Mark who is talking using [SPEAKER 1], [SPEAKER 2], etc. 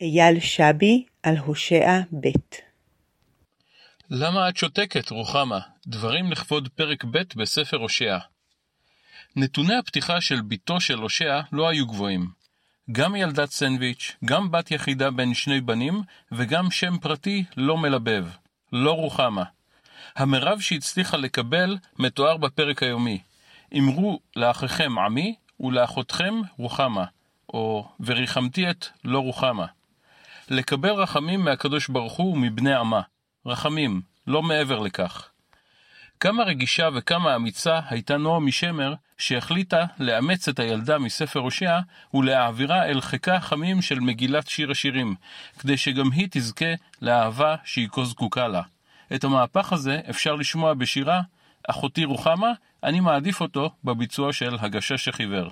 [SPEAKER 1] אייל שבי על הושע ב'
[SPEAKER 2] למה את שותקת, רוחמה? דברים לכבוד פרק ב' בספר הושע. נתוני הפתיחה של בתו של הושע לא היו גבוהים. גם ילדת סנדוויץ', גם בת יחידה בין שני בנים, וגם שם פרטי לא מלבב, לא רוחמה. המרב שהצליחה לקבל מתואר בפרק היומי. אמרו לאחיכם עמי, ולאחותכם רוחמה, או וריחמתי את לא רוחמה. לקבל רחמים מהקדוש ברוך הוא ומבני עמה. רחמים, לא מעבר לכך. כמה רגישה וכמה אמיצה הייתה נועה משמר, שהחליטה לאמץ את הילדה מספר הושע ולהעבירה אל חיכה חמים של מגילת שיר השירים, כדי שגם היא תזכה לאהבה שהיא כה זקוקה לה. את המהפך הזה אפשר לשמוע בשירה "אחותי רוחמה", אני מעדיף אותו בביצוע של הגשש החיוור.